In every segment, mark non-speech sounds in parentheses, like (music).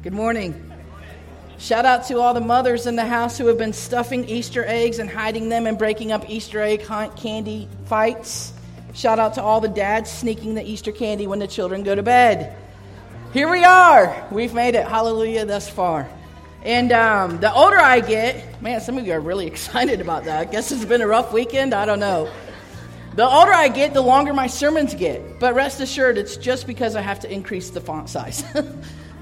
Good morning. Shout out to all the mothers in the house who have been stuffing Easter eggs and hiding them and breaking up Easter egg hunt candy fights. Shout out to all the dads sneaking the Easter candy when the children go to bed. Here we are. We've made it. Hallelujah thus far. And um, the older I get, man, some of you are really (laughs) excited about that. I guess it's been a rough weekend. I don't know. The older I get, the longer my sermons get. But rest assured, it's just because I have to increase the font size. (laughs)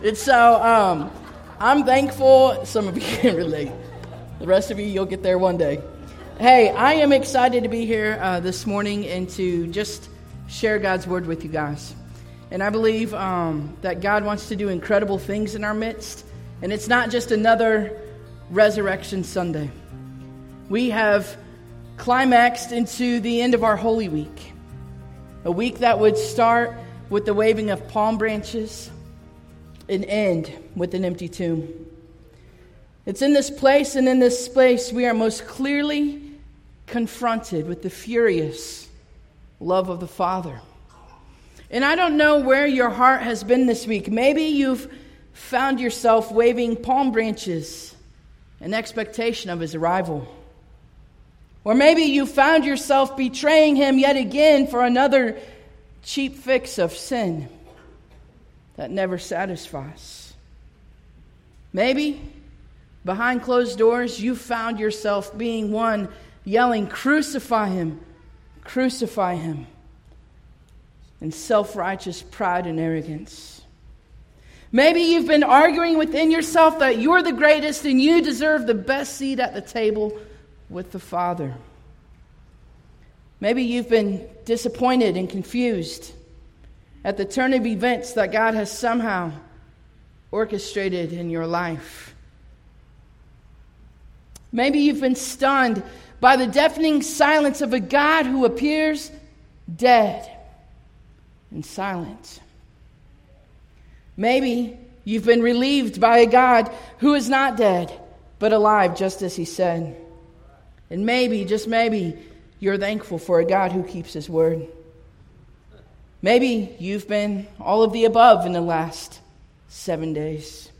and so um, I'm thankful. Some of you (laughs) can relate. The rest of you, you'll get there one day. Hey, I am excited to be here uh, this morning and to just share God's word with you guys. And I believe um, that God wants to do incredible things in our midst. And it's not just another Resurrection Sunday. We have climaxed into the end of our Holy Week, a week that would start with the waving of palm branches and end with an empty tomb. It's in this place and in this space we are most clearly confronted with the furious love of the Father. And I don't know where your heart has been this week. Maybe you've found yourself waving palm branches in expectation of his arrival. Or maybe you found yourself betraying him yet again for another cheap fix of sin that never satisfies. Maybe behind closed doors you found yourself being one yelling, Crucify him, crucify him, in self righteous pride and arrogance. Maybe you've been arguing within yourself that you're the greatest and you deserve the best seat at the table with the Father. Maybe you've been disappointed and confused at the turn of events that God has somehow orchestrated in your life. Maybe you've been stunned by the deafening silence of a God who appears dead and silent. Maybe you've been relieved by a God who is not dead, but alive, just as he said. And maybe, just maybe, you're thankful for a God who keeps his word. Maybe you've been all of the above in the last seven days.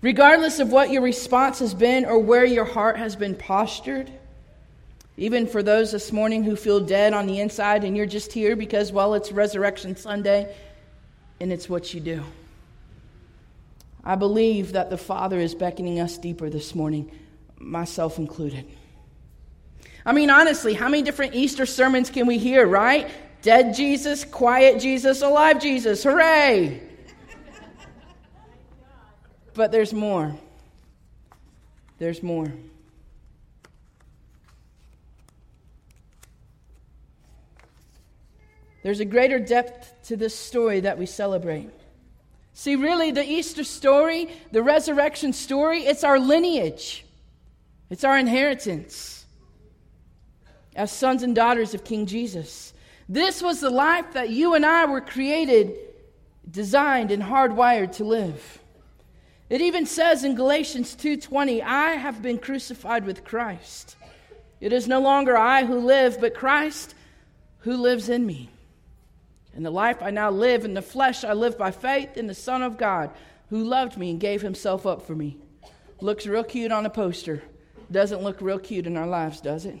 Regardless of what your response has been or where your heart has been postured, even for those this morning who feel dead on the inside and you're just here because, well, it's Resurrection Sunday and it's what you do. I believe that the Father is beckoning us deeper this morning, myself included. I mean, honestly, how many different Easter sermons can we hear, right? Dead Jesus, quiet Jesus, alive Jesus, hooray! But there's more. There's more. There's a greater depth to this story that we celebrate. See, really, the Easter story, the resurrection story, it's our lineage, it's our inheritance as sons and daughters of King Jesus. This was the life that you and I were created, designed, and hardwired to live. It even says in Galatians 2:20, "I have been crucified with Christ. It is no longer I who live, but Christ who lives in me. And the life I now live in the flesh, I live by faith in the Son of God, who loved me and gave himself up for me." Looks real cute on a poster. Doesn't look real cute in our lives, does it?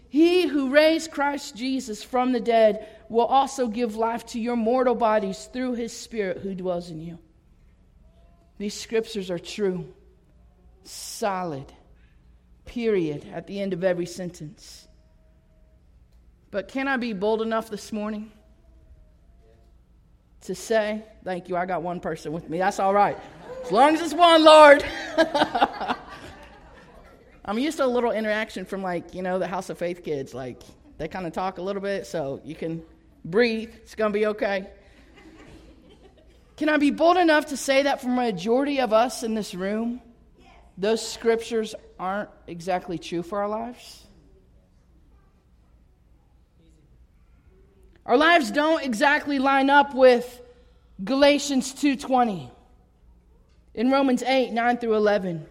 He who raised Christ Jesus from the dead will also give life to your mortal bodies through his Spirit who dwells in you. These scriptures are true, solid, period, at the end of every sentence. But can I be bold enough this morning to say, Thank you, I got one person with me. That's all right. As long as it's one, Lord. (laughs) I'm used to a little interaction from, like, you know, the House of Faith kids. Like, they kind of talk a little bit, so you can breathe. It's going to be okay. Can I be bold enough to say that for a majority of us in this room, those scriptures aren't exactly true for our lives? Our lives don't exactly line up with Galatians 2:20 in Romans 8, 9 through 11.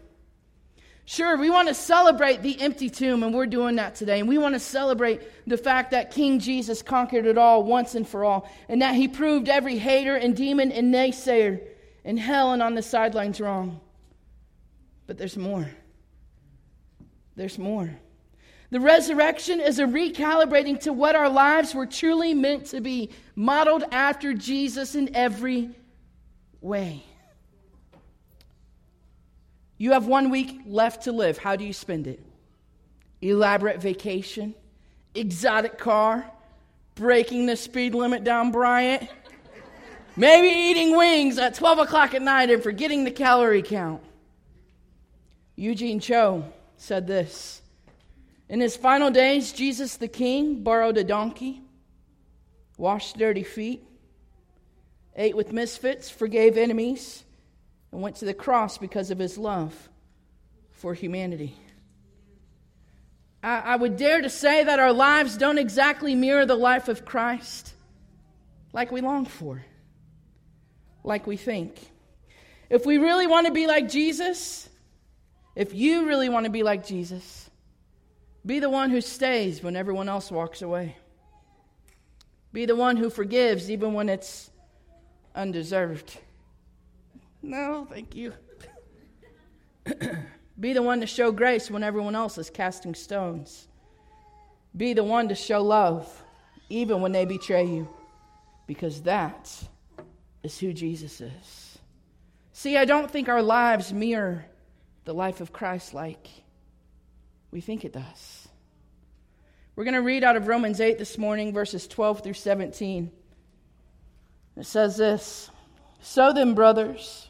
Sure, we want to celebrate the empty tomb, and we're doing that today. And we want to celebrate the fact that King Jesus conquered it all once and for all, and that he proved every hater and demon and naysayer in hell and on the sidelines wrong. But there's more. There's more. The resurrection is a recalibrating to what our lives were truly meant to be, modeled after Jesus in every way. You have one week left to live. How do you spend it? Elaborate vacation, exotic car, breaking the speed limit down Bryant, maybe eating wings at 12 o'clock at night and forgetting the calorie count. Eugene Cho said this In his final days, Jesus the King borrowed a donkey, washed dirty feet, ate with misfits, forgave enemies and went to the cross because of his love for humanity. I, I, would dare to say that our lives don't exactly mirror the life of Christ like we long for, like we think. If we really want to be like Jesus, if you really want to be like Jesus, be the one who stays when everyone else walks away. Be the one who forgives even when it's undeserved. No, thank you. Be the one to show grace when everyone else is casting stones. Be the one to show love even when they betray you, because that is who Jesus is. See, I don't think our lives mirror the life of Christ like we think it does. We're going to read out of Romans 8 this morning, verses 12 through 17. It says this So then, brothers,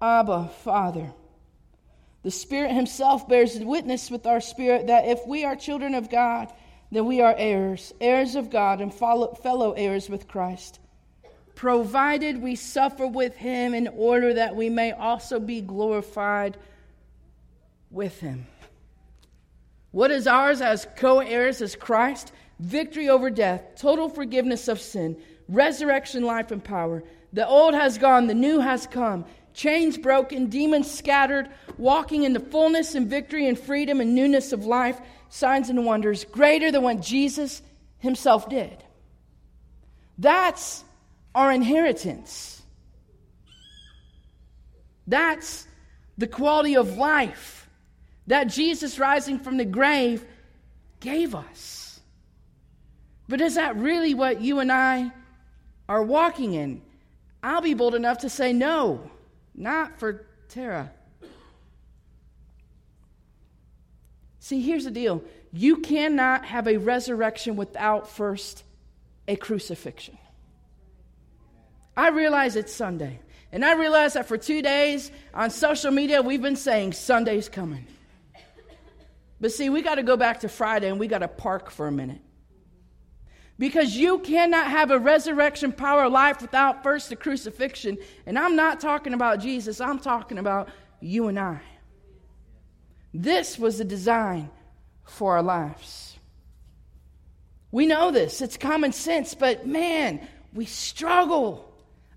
Abba, Father. The Spirit Himself bears witness with our spirit that if we are children of God, then we are heirs, heirs of God, and fellow heirs with Christ, provided we suffer with Him in order that we may also be glorified with Him. What is ours as co heirs is Christ? Victory over death, total forgiveness of sin, resurrection, life, and power. The old has gone, the new has come chains broken, demons scattered, walking in the fullness and victory and freedom and newness of life, signs and wonders greater than what Jesus himself did. That's our inheritance. That's the quality of life that Jesus rising from the grave gave us. But is that really what you and I are walking in? I'll be bold enough to say no. Not for Tara. See, here's the deal you cannot have a resurrection without first a crucifixion. I realize it's Sunday. And I realize that for two days on social media, we've been saying Sunday's coming. But see, we got to go back to Friday and we got to park for a minute. Because you cannot have a resurrection power life without first the crucifixion. And I'm not talking about Jesus, I'm talking about you and I. This was the design for our lives. We know this, it's common sense, but man, we struggle.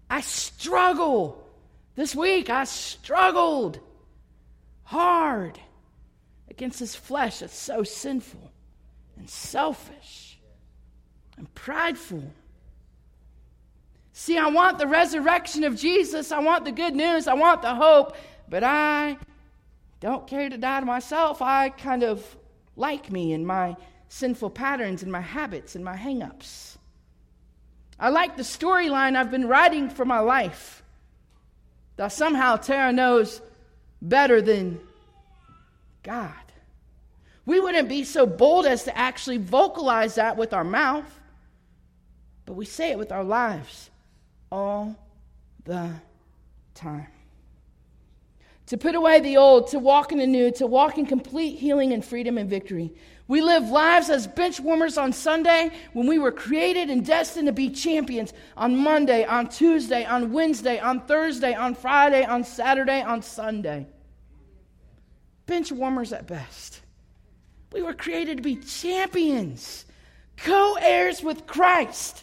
I struggle. This week, I struggled hard against this flesh that's so sinful and selfish and prideful. See, I want the resurrection of Jesus. I want the good news. I want the hope. But I don't care to die to myself. I kind of like me and my sinful patterns and my habits and my hangups. I like the storyline I've been writing for my life. That somehow Tara knows better than God. We wouldn't be so bold as to actually vocalize that with our mouth, but we say it with our lives all the time. To put away the old, to walk in the new, to walk in complete healing and freedom and victory. We live lives as bench warmers on Sunday when we were created and destined to be champions on Monday, on Tuesday, on Wednesday, on Thursday, on Friday, on Saturday, on Sunday. Bench warmers at best. We were created to be champions, co heirs with Christ,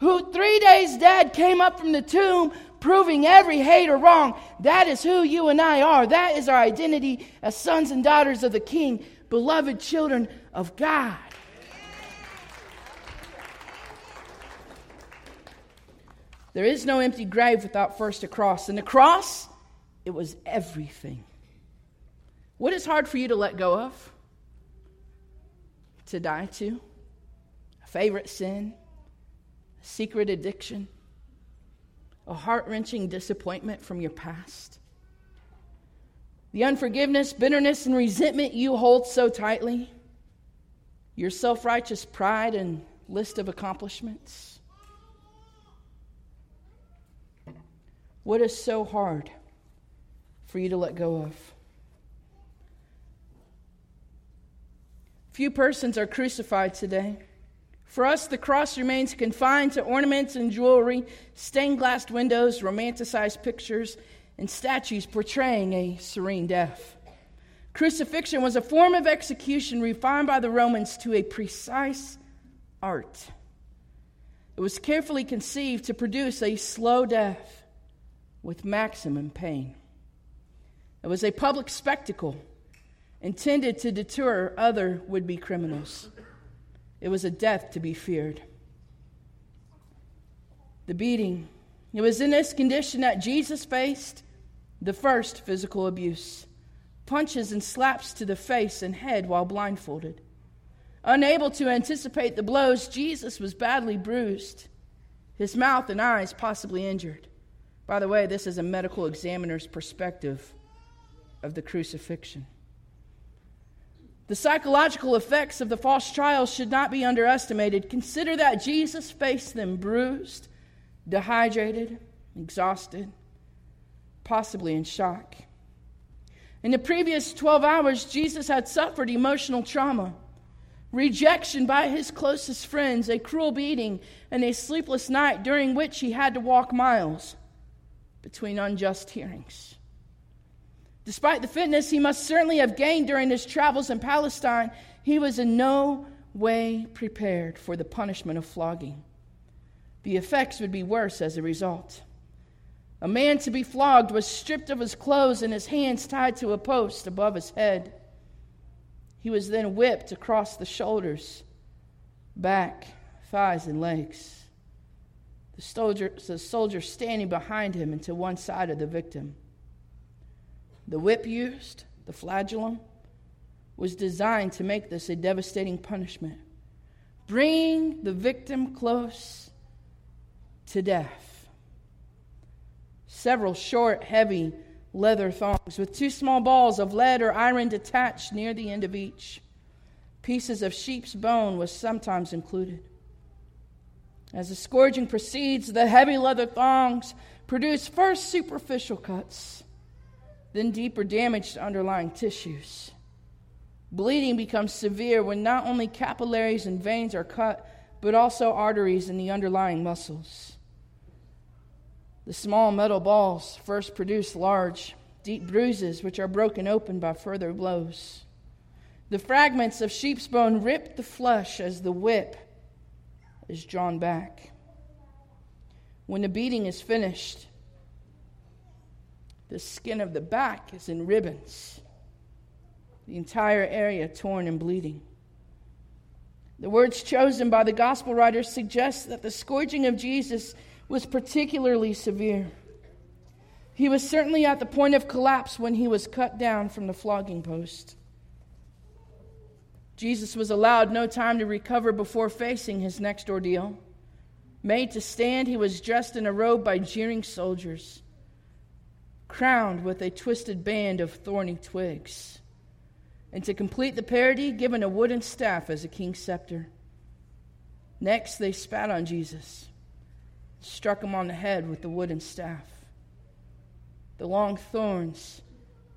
who three days dead came up from the tomb, proving every hate or wrong. That is who you and I are. That is our identity as sons and daughters of the King, beloved children of God. There is no empty grave without first a cross. And the cross, it was everything. What is hard for you to let go of? To die to? A favorite sin? Secret addiction? A heart wrenching disappointment from your past? The unforgiveness, bitterness, and resentment you hold so tightly? Your self righteous pride and list of accomplishments? What is so hard for you to let go of? Few persons are crucified today. For us, the cross remains confined to ornaments and jewelry, stained glass windows, romanticized pictures, and statues portraying a serene death. Crucifixion was a form of execution refined by the Romans to a precise art. It was carefully conceived to produce a slow death with maximum pain. It was a public spectacle intended to deter other would be criminals. It was a death to be feared. The beating. It was in this condition that Jesus faced the first physical abuse punches and slaps to the face and head while blindfolded. Unable to anticipate the blows, Jesus was badly bruised, his mouth and eyes possibly injured. By the way, this is a medical examiner's perspective of the crucifixion. The psychological effects of the false trials should not be underestimated. Consider that Jesus faced them bruised, dehydrated, exhausted, possibly in shock. In the previous 12 hours, Jesus had suffered emotional trauma, rejection by his closest friends, a cruel beating, and a sleepless night during which he had to walk miles between unjust hearings. Despite the fitness he must certainly have gained during his travels in Palestine, he was in no way prepared for the punishment of flogging. The effects would be worse as a result. A man to be flogged was stripped of his clothes and his hands tied to a post above his head. He was then whipped across the shoulders, back, thighs, and legs. The soldier, the soldier standing behind him and to one side of the victim. The whip used, the flagellum, was designed to make this a devastating punishment, bringing the victim close to death. Several short, heavy leather thongs with two small balls of lead or iron detached near the end of each. Pieces of sheep's bone was sometimes included. As the scourging proceeds, the heavy leather thongs produce first superficial cuts then deeper damage to underlying tissues. Bleeding becomes severe when not only capillaries and veins are cut, but also arteries and the underlying muscles. The small metal balls first produce large, deep bruises, which are broken open by further blows. The fragments of sheep's bone rip the flesh as the whip is drawn back. When the beating is finished, the skin of the back is in ribbons, the entire area torn and bleeding. The words chosen by the gospel writers suggest that the scourging of Jesus was particularly severe. He was certainly at the point of collapse when he was cut down from the flogging post. Jesus was allowed no time to recover before facing his next ordeal. Made to stand, he was dressed in a robe by jeering soldiers crowned with a twisted band of thorny twigs. and to complete the parody, given a wooden staff as a king's scepter. Next, they spat on Jesus, struck him on the head with the wooden staff. The long thorns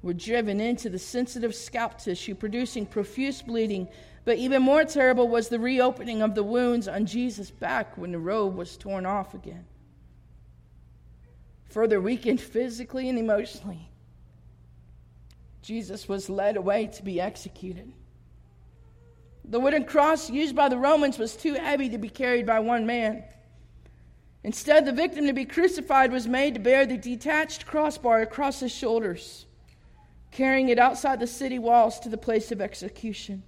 were driven into the sensitive scalp tissue, producing profuse bleeding. But even more terrible was the reopening of the wounds on Jesus' back when the robe was torn off again. Further weakened physically and emotionally, Jesus was led away to be executed. The wooden cross used by the Romans was too heavy to be carried by one man. Instead, the victim to be crucified was made to bear the detached crossbar across his shoulders, carrying it outside the city walls to the place of execution.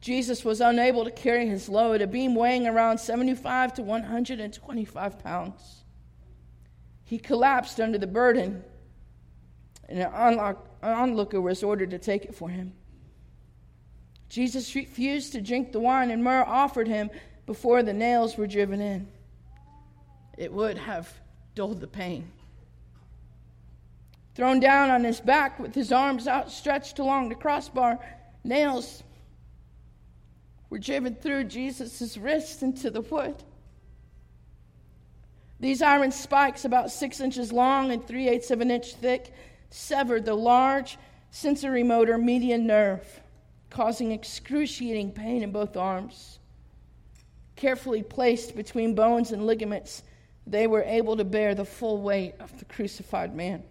Jesus was unable to carry his load, a beam weighing around 75 to 125 pounds. He collapsed under the burden and an onlooker was ordered to take it for him. Jesus refused to drink the wine, and myrrh offered him before the nails were driven in. It would have dulled the pain. Thrown down on his back with his arms outstretched along the crossbar, nails were driven through Jesus' wrist into the wood. These iron spikes, about six inches long and three eighths of an inch thick, severed the large sensory motor median nerve, causing excruciating pain in both arms. Carefully placed between bones and ligaments, they were able to bear the full weight of the crucified man.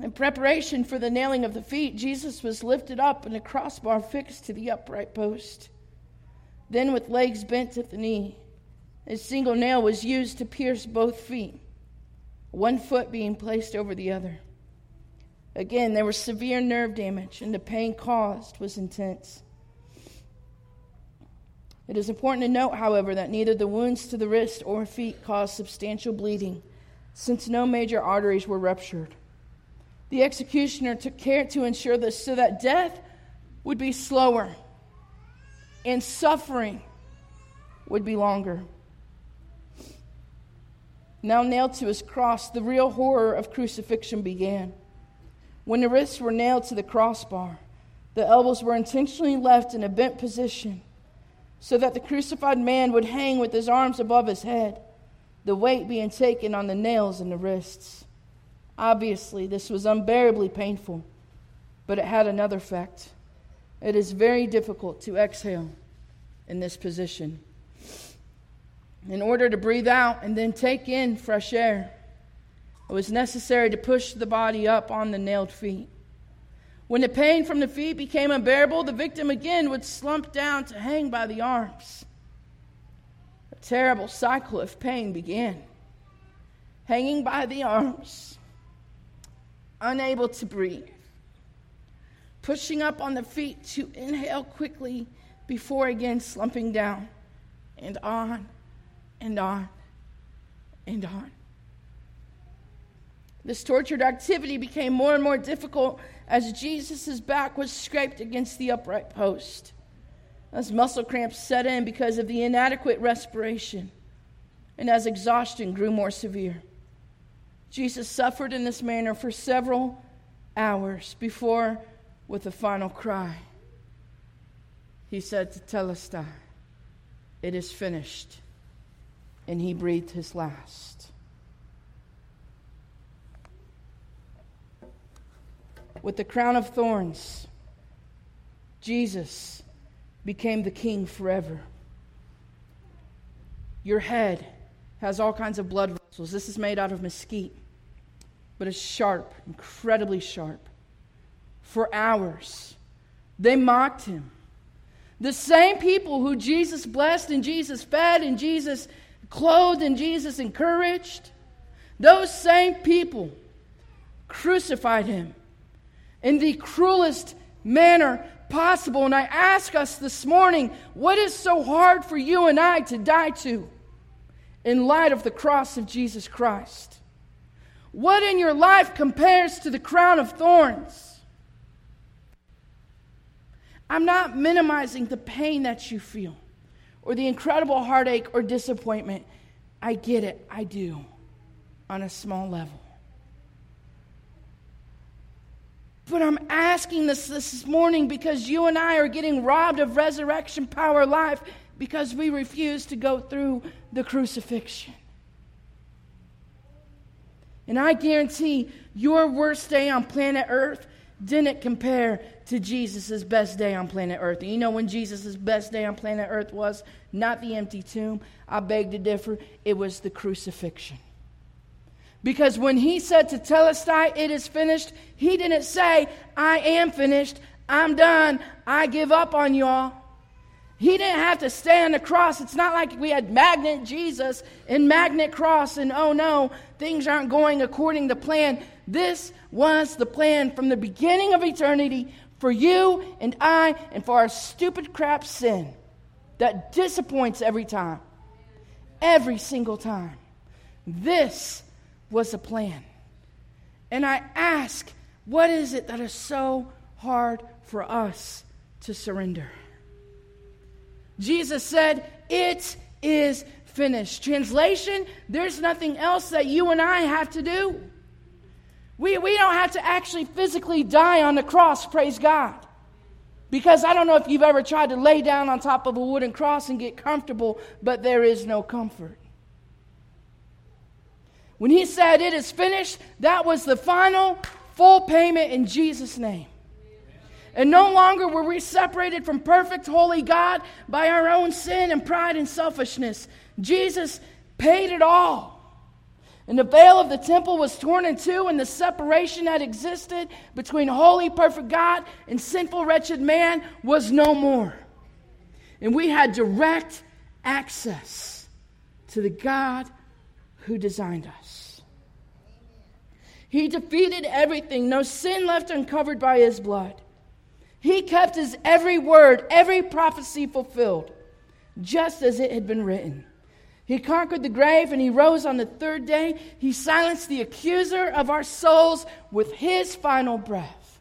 In preparation for the nailing of the feet, Jesus was lifted up and a crossbar fixed to the upright post. Then, with legs bent at the knee, a single nail was used to pierce both feet one foot being placed over the other. Again, there was severe nerve damage, and the pain caused was intense. It is important to note, however, that neither the wounds to the wrist or feet caused substantial bleeding, since no major arteries were ruptured. The executioner took care to ensure this so that death would be slower and suffering would be longer. Now nailed to his cross, the real horror of crucifixion began. When the wrists were nailed to the crossbar, the elbows were intentionally left in a bent position so that the crucified man would hang with his arms above his head, the weight being taken on the nails in the wrists. Obviously, this was unbearably painful, but it had another effect. It is very difficult to exhale in this position in order to breathe out and then take in fresh air. It was necessary to push the body up on the nailed feet. When the pain from the feet became unbearable, the victim again would slump down to hang by the arms. A terrible cycle of pain began. Hanging by the arms, unable to breathe, pushing up on the feet to inhale quickly before again slumping down, and on and on and on. This tortured activity became more and more difficult as Jesus' back was scraped against the upright post, as muscle cramps set in because of the inadequate respiration, and as exhaustion grew more severe. Jesus suffered in this manner for several hours before, with a final cry, he said Tetelestai, It is finished and he breathed his last. With the crown of thorns, Jesus became the king forever. Your head has all kinds of blood vessels. This is made out of mesquite, but it's sharp, incredibly sharp. For hours, they mocked him. The same people who Jesus blessed and Jesus fed and Jesus clothed in Jesus, encouraged, those same people crucified him in the cruelest manner possible. And I ask us this morning what is so hard for you and I to die to in light of the cross of Jesus Christ? What in your life compares to the crown of thorns? I'm not minimizing the pain that you feel or the incredible heartache or disappointment. I get it. I do on a small level. But I'm asking this this morning because you and I are getting robbed of resurrection power life because we refuse to go through the crucifixion. And I guarantee your worst day on planet Earth didn't compare to Jesus' best day on planet Earth. And you know when Jesus' best day on planet Earth was? Not the empty tomb. I beg to differ. It was the crucifixion. Because when he said Tetelestai, it is finished, he didn't say, I am finished, I'm done, I give up on y'all. He didn't have to stay on the cross. It's not like we had magnet Jesus and magnet cross, and oh no, things aren't going according to plan. This was the plan from the beginning of eternity for you and I and for our stupid crap sin that disappoints every time. Every single time. This was the plan. And I ask, what is it that is so hard for us to surrender? Jesus said, It is finished. Translation, there's nothing else that you and I have to do. We, we don't have to actually physically die on the cross, praise God. Because I don't know if you've ever tried to lay down on top of a wooden cross and get comfortable, but there is no comfort. When he said it is finished, that was the final full payment in Jesus' name. And no longer were we separated from perfect, holy God by our own sin and pride and selfishness. Jesus paid it all. And the veil of the temple was torn in two, and the separation that existed between holy, perfect God and sinful, wretched man was no more. And we had direct access to the God who designed us. He defeated everything, no sin left uncovered by his blood. He kept his every word, every prophecy fulfilled, just as it had been written. He conquered the grave and he rose on the third day. He silenced the accuser of our souls with his final breath.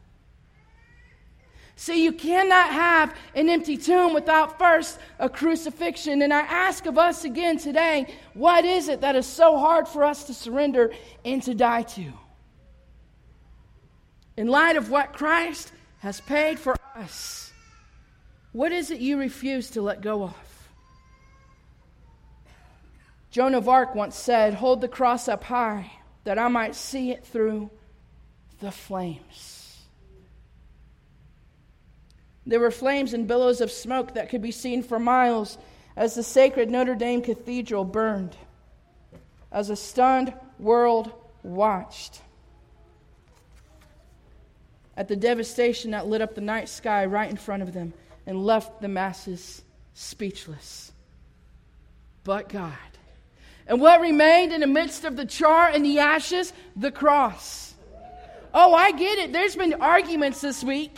See, you cannot have an empty tomb without first a crucifixion. And I ask of us again today what is it that is so hard for us to surrender and to die to? In light of what Christ has paid for us. What is it you refuse to let go of? Joan of Arc once said, Hold the cross up high that I might see it through the flames. There were flames and billows of smoke that could be seen for miles as the sacred Notre Dame Cathedral burned, as a stunned world watched at the devastation that lit up the night sky right in front of them and left the masses speechless. But God. And what remained in the midst of the char and the ashes? The cross. Oh, I get it. There's been arguments this week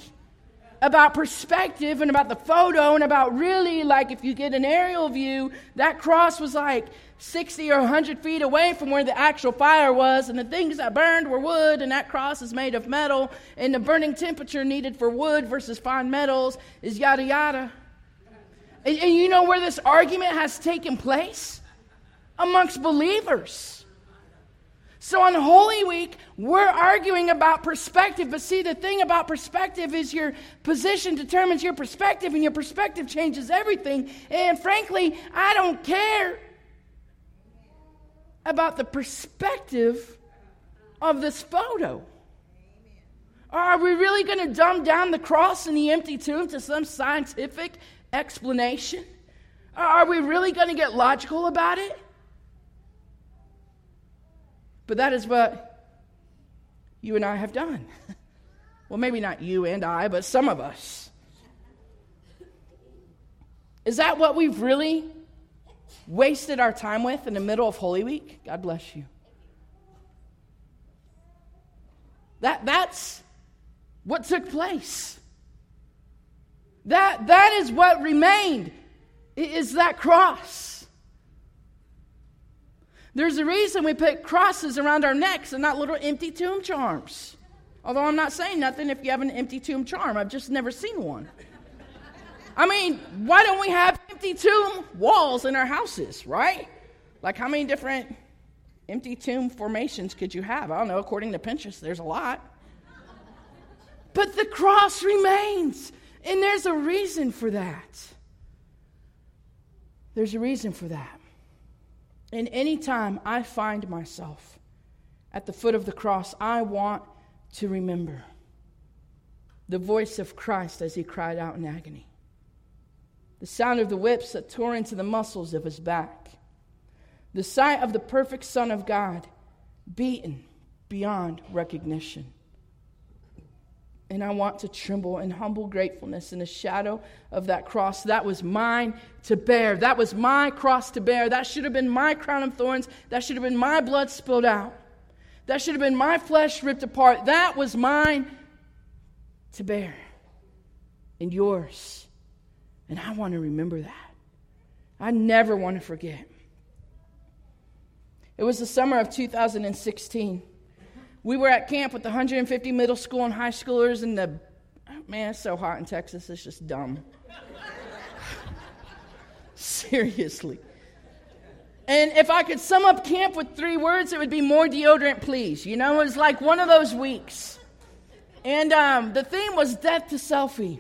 about perspective and about the photo and about really like if you get an aerial view, that cross was like 60 or 100 feet away from where the actual fire was, and the things that burned were wood, and that cross is made of metal, and the burning temperature needed for wood versus fine metals is yada yada. And, and you know where this argument has taken place? Amongst believers. So on Holy Week, we're arguing about perspective. But see, the thing about perspective is your position determines your perspective, and your perspective changes everything. And frankly, I don't care about the perspective of this photo. Are we really going to dumb down the cross and the empty tomb to some scientific explanation? Are we really going to get logical about it? But that is what you and I have done. (laughs) well, maybe not you and I, but some of us. Is that what we've really wasted our time with in the middle of Holy Week? God bless you. That, that's what took place. That, that is what remained, is that cross. There's a reason we put crosses around our necks and not little empty tomb charms. Although I'm not saying nothing if you have an empty tomb charm, I've just never seen one. I mean, why don't we have empty tomb walls in our houses, right? Like, how many different empty tomb formations could you have? I don't know. According to Pinterest, there's a lot. But the cross remains. And there's a reason for that. There's a reason for that. And anytime I find myself at the foot of the cross, I want to remember the voice of Christ as he cried out in agony, the sound of the whips that tore into the muscles of his back, the sight of the perfect Son of God beaten beyond recognition. And I want to tremble in humble gratefulness in the shadow of that cross. That was mine to bear. That was my cross to bear. That should have been my crown of thorns. That should have been my blood spilled out. That should have been my flesh ripped apart. That was mine to bear. And yours. And I want to remember that. I never want to forget. It was the summer of 2016. We were at camp with 150 middle school and high schoolers, and the man, it's so hot in Texas, it's just dumb. (laughs) Seriously. And if I could sum up camp with three words, it would be more deodorant, please. You know, it was like one of those weeks. And um, the theme was death to selfie.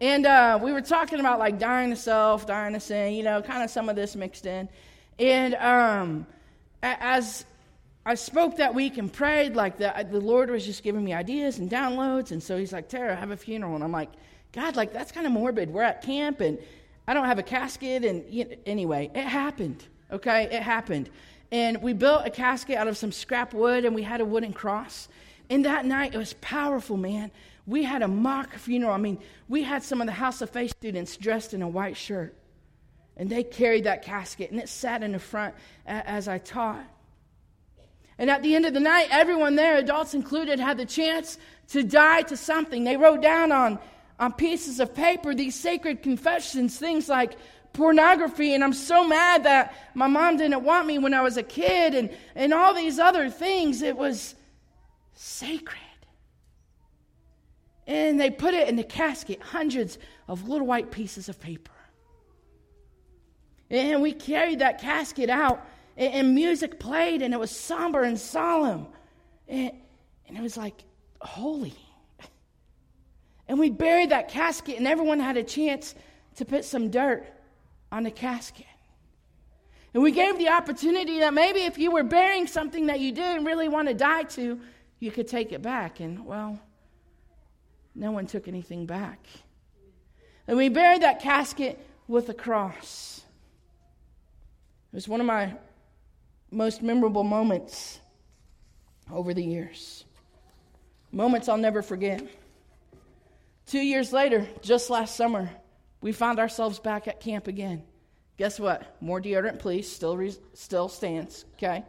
And uh, we were talking about like dying to self, dying to sin, you know, kind of some of this mixed in. And um, as I spoke that week and prayed, like the, the Lord was just giving me ideas and downloads. And so he's like, Tara, have a funeral. And I'm like, God, like that's kind of morbid. We're at camp and I don't have a casket. And you know, anyway, it happened. Okay, it happened. And we built a casket out of some scrap wood and we had a wooden cross. And that night, it was powerful, man. We had a mock funeral. I mean, we had some of the House of Faith students dressed in a white shirt. And they carried that casket, and it sat in the front as I taught. And at the end of the night, everyone there, adults included, had the chance to die to something. They wrote down on, on pieces of paper these sacred confessions, things like pornography, and I'm so mad that my mom didn't want me when I was a kid, and, and all these other things. It was sacred. And they put it in the casket, hundreds of little white pieces of paper. And we carried that casket out, and, music played, and it was somber and solemn. And, and it was like holy. And we buried that casket, and everyone had a chance to put some dirt on the casket. And we gave the opportunity that maybe if you were burying something that you didn't really want to die to, you could take it back. And, well, no one took anything back. And we buried that casket with a cross. It was one of my most memorable moments over the years. Moments I'll never forget. Two years later, just last summer, we found ourselves back at camp again. Guess what? More deodorant, please. Still, re- still stands. Okay.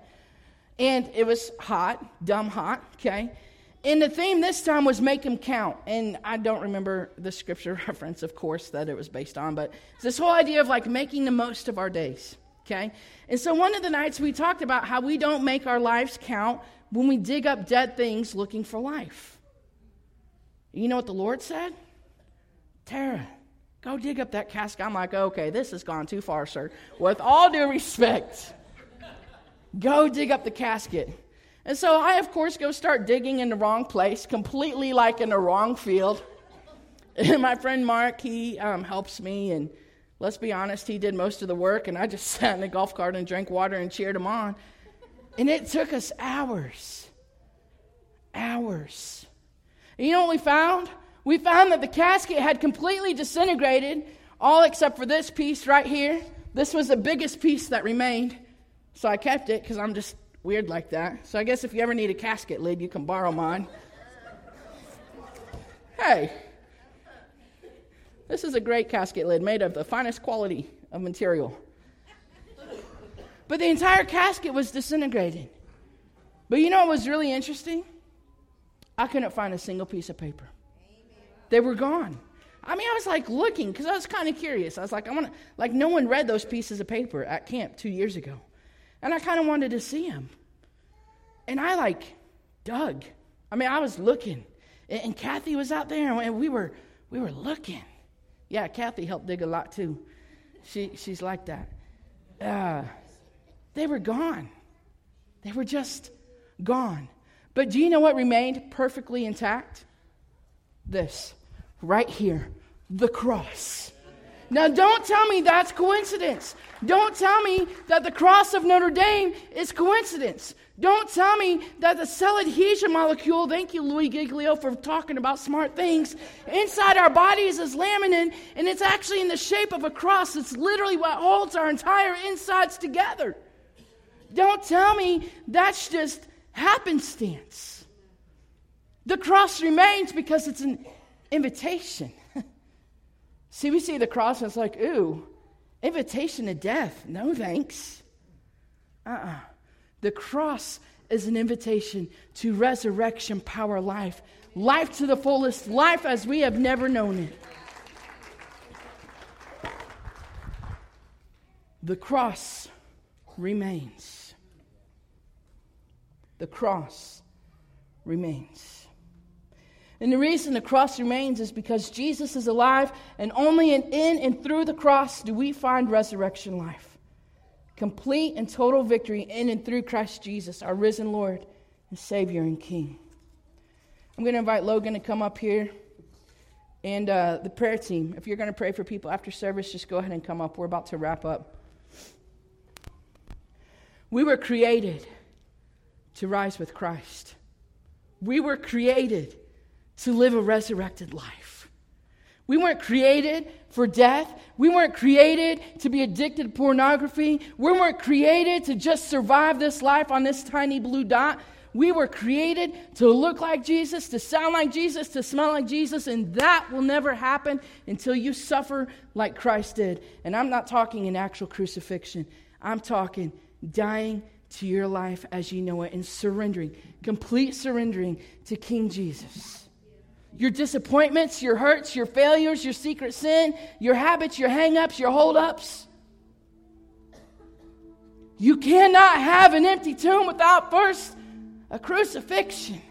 And it was hot, dumb hot, okay? And the theme this time was make them count. And I don't remember the scripture (laughs) reference, of course, that it was based on, but it's this whole idea of like making the most of our days, okay? And so one of the nights we talked about how we don't make our lives count when we dig up dead things looking for life. You know what the Lord said? Tara, go dig up that casket. I'm like, okay, this has gone too far, sir. With all due respect. Go dig up the casket. And so I, of course, go start digging in the wrong place, completely like in the wrong field. (laughs) And my friend Mark, he um, helps me, and let's be honest, he did most of the work, and I just (laughs) sat in the golf cart and drank water and cheered him on. And it took us hours. Hours. And you know what we found? We found that the casket had completely disintegrated, all except for this piece right here. This was the biggest piece that remained. So I kept it because I'm just weird like that. So I guess if you ever need a casket lid, you can borrow mine. hey, this is a great casket lid made of the finest quality of material. But the entire casket was disintegrated. But you know what was really interesting? I couldn't find a single piece of paper. They were gone. I mean, I was like looking because I was kind of curious. I was like, I want to, like, no one read those pieces of paper at camp two years ago. And I kind of wanted to see him. And I like dug. I mean, I was looking. And, and Kathy was out there and we were we were looking. Yeah, Kathy helped dig a lot too. She she's like that. Uh, they were gone. They were just gone. But do you know what remained perfectly intact? this right here the cross. Now, don't tell me that's coincidence. Don't tell me that the cross of Notre Dame is coincidence. Don't tell me that the cell adhesion molecule, thank you, Louie Giglio, for talking about smart things, inside our bodies is laminin, and it's actually in the shape of a cross. It's literally what holds our entire insides together. Don't tell me that's just happenstance. The cross remains because it's an invitation. (laughs) see, we see the cross and it's like, ooh, invitation to death. No thanks. Uh uh-uh. uh The cross is an invitation to resurrection power life. Life to the fullest, life as we have never known it. The cross remains. The cross remains. And the reason the cross remains is because Jesus is alive, and only in, and through the cross do we find resurrection life. Complete and total victory in and through Christ Jesus, our risen Lord and Savior and King. I'm going to invite Logan to come up here and uh, the prayer team. If you're going to pray for people after service, just go ahead and come up. We're about to wrap up. We were created to rise with Christ. We were created to live a resurrected life. We weren't created for death. We weren't created to be addicted to pornography. We weren't created to just survive this life on this tiny blue dot. We were created to look like Jesus, to sound like Jesus, to smell like Jesus, and that will never happen until you suffer like Christ did. And I'm not talking an actual crucifixion, I'm talking dying to your life as you know it and surrendering, complete surrendering to King Jesus your disappointments, your hurts, your failures, your secret sin, your habits, your hang-ups, your hold-ups. You cannot have an empty tomb without first a crucifixion.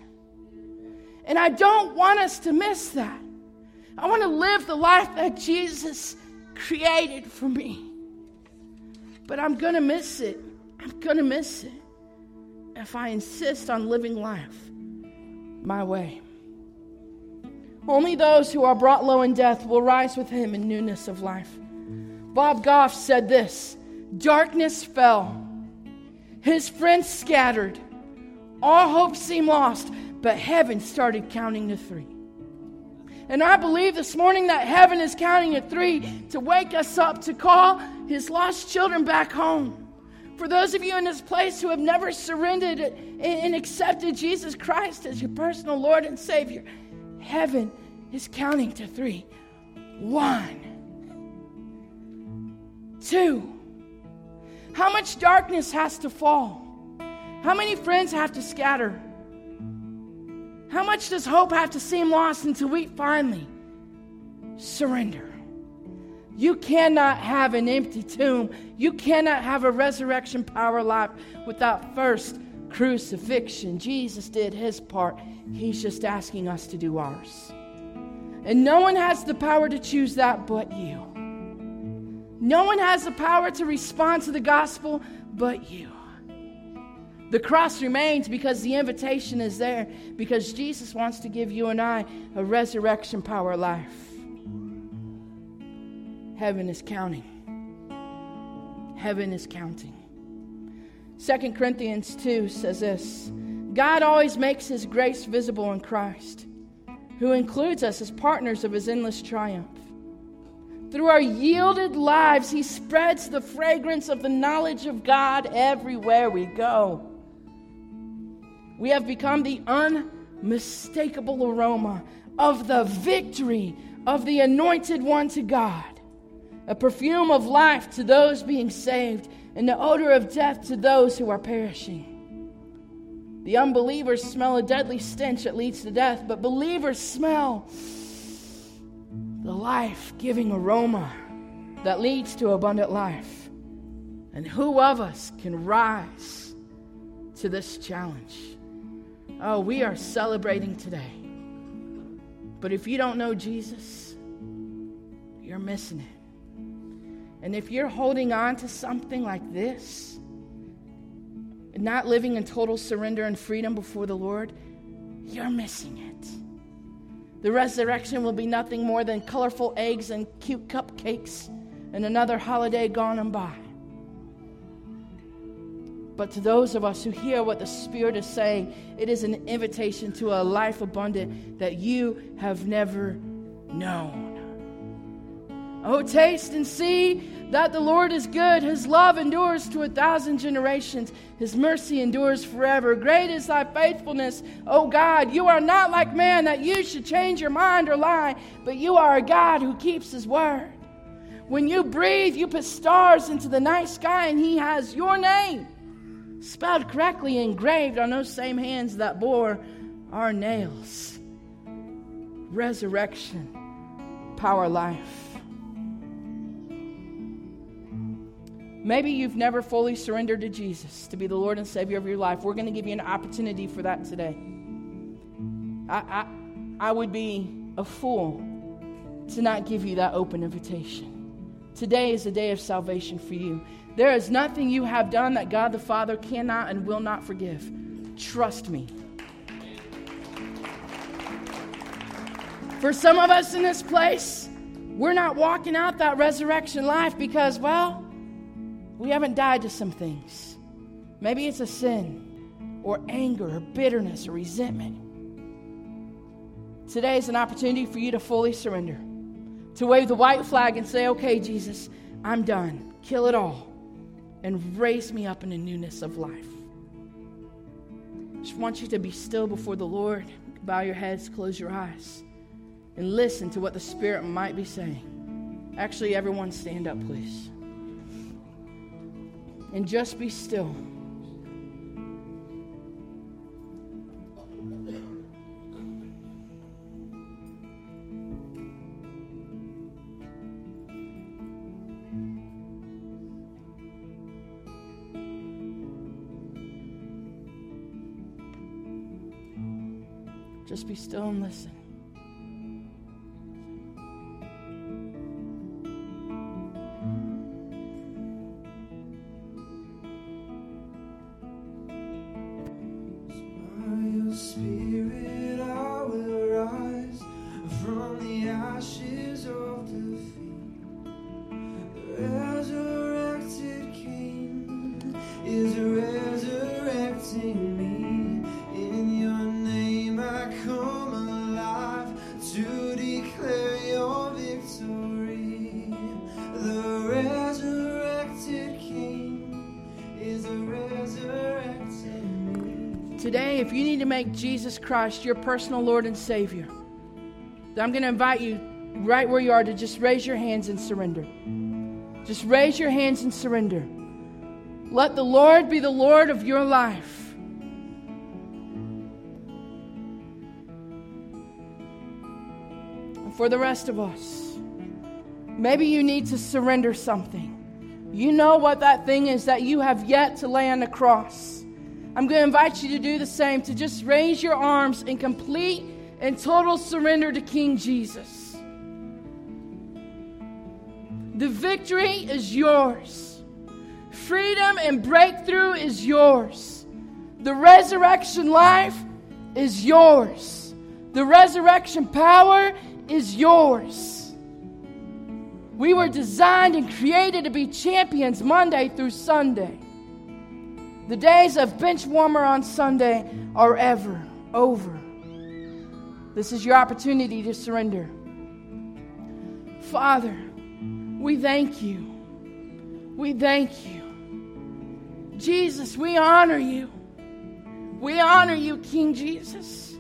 And I don't want us to miss that. I want to live the life that Jesus created for me. But I'm going to miss it. I'm going to miss it if I insist on living life my way. Only those who are brought low in death will rise with him in newness of life. Bob Goff said this Darkness fell, his friends scattered, all hope seemed lost, but heaven started counting to three. And I believe this morning that heaven is counting to three to wake us up to call his lost children back home. For those of you in this place who have never surrendered and accepted Jesus Christ as your personal Lord and Savior, heaven is counting to three. One, two. How much darkness has to fall? How many friends have to scatter? How much does hope have to seem lost until we finally surrender? You cannot have an empty tomb. You cannot have a resurrection power life without first crucifixion. Jesus did his part. He's just asking us to do ours. And no one has the power to choose that but you. No one has the power to respond to the gospel but you. The cross remains because the invitation is there, because Jesus wants to give you and I a resurrection power life. Heaven is counting. Heaven is counting. 2 Corinthians 2 says this God always makes his grace visible in Christ, who includes us as partners of his endless triumph. Through our yielded lives, he spreads the fragrance of the knowledge of God everywhere we go. We have become the unmistakable aroma of the victory of the anointed one to God a perfume of life to those being saved, and the odor of death to those who are perishing. The unbelievers smell a deadly stench that leads to death, but believers smell the life giving aroma that leads to abundant life. And who of us can rise to this challenge? Oh, we are celebrating today. But if you don't know Jesus, you're missing it. And if you're holding on to something like this, not living in total surrender and freedom before the Lord, you're missing it. The resurrection will be nothing more than colorful eggs and cute cupcakes and another holiday gone and by. But to those of us who hear what the Spirit is saying, it is an invitation to a life abundant that you have never known. Oh, taste and see that the Lord is good. His love endures to a thousand generations. His mercy endures forever. Great is thy faithfulness, O God. You are not like man that you should change your mind or lie, but you are a God who keeps his word. When you breathe, you put stars into the night sky, and he has your name spelled correctly engraved on those same hands that bore our nails. Resurrection, power, life. Maybe you've never fully surrendered to Jesus to be the Lord and Savior of your life. We're going to give you an opportunity for that today. I, I, I would be a fool to not give you that open invitation. Today is a day of salvation for you. There is nothing you have done that God the Father cannot and will not forgive. Trust me. For some of us in this place, we're not walking out that resurrection life because, well, we haven't died to some things. Maybe it's a sin or anger or bitterness or resentment. Today is an opportunity for you to fully surrender, to wave the white flag and say, Okay, Jesus, I'm done. Kill it all and raise me up in a newness of life. Just want you to be still before the Lord. Bow your heads, close your eyes, and listen to what the Spirit might be saying. Actually, everyone stand up, please and just be still. Just be still and listen. Make Jesus Christ your personal Lord and Savior, I'm going to invite you right where you are to just raise your hands and surrender. Just raise your hands and surrender. Let the Lord be the Lord of your life. And for the rest of us, maybe you need to surrender something. You know what that thing is that you have yet to lay on the cross. I'm going to invite you to do the same, to just raise your arms in complete and total surrender to King Jesus. The victory is yours. Freedom and breakthrough is yours. The resurrection life is yours. The resurrection power is yours. We were designed and created to be champions Monday through Sunday. The days of bench warmer on Sunday are ever over. This is your opportunity to surrender. Father, we thank you. We thank you. Jesus, we honor you. We honor you, King Jesus.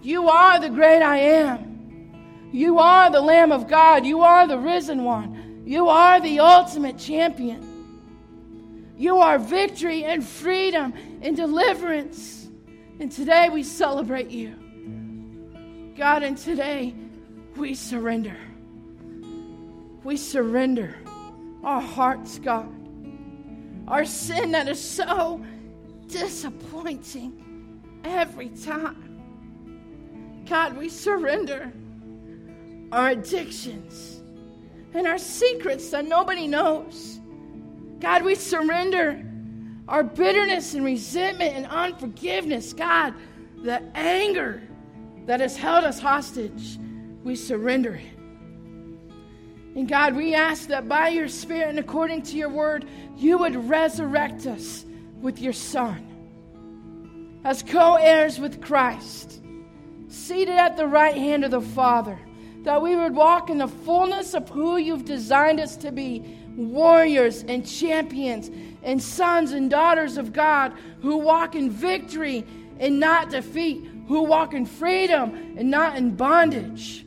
You are the great I am. You are the Lamb of God. You are the risen one. You are the ultimate champion. You are victory and freedom and deliverance. And today we celebrate you. God, and today we surrender. We surrender our hearts, God. Our sin that is so disappointing every time. God, we surrender our addictions and our secrets that nobody knows. God, we surrender our bitterness and resentment and unforgiveness. God, the anger that has held us hostage, we surrender it. And God, we ask that by your Spirit and according to your word, you would resurrect us with your Son as co heirs with Christ, seated at the right hand of the Father, that we would walk in the fullness of who you've designed us to be warriors and champions and sons and daughters of God who walk in victory and not defeat, who walk in freedom and not in bondage.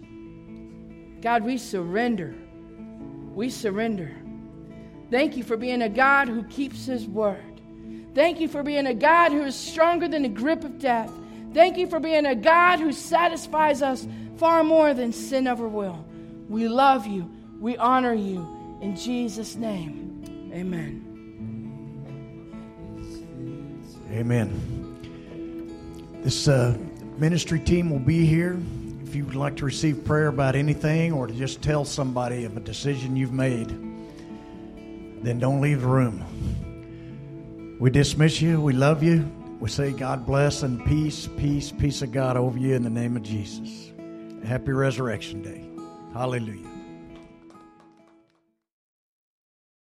God, we surrender. We surrender. Thank you for being a God who keeps his word. Thank you for being a God who is stronger than the grip of death. Thank you for being a God who satisfies us far more than sin ever will. We love you. We honor you. In Jesus' name, amen. Amen. This uh, ministry team will be here. If you would like to receive prayer about anything or to just tell somebody of a decision you've made, then don't leave the room. We dismiss you. We love you. We say God bless and peace, peace, peace of God over you in the name of Jesus. Happy Resurrection Day. Hallelujah.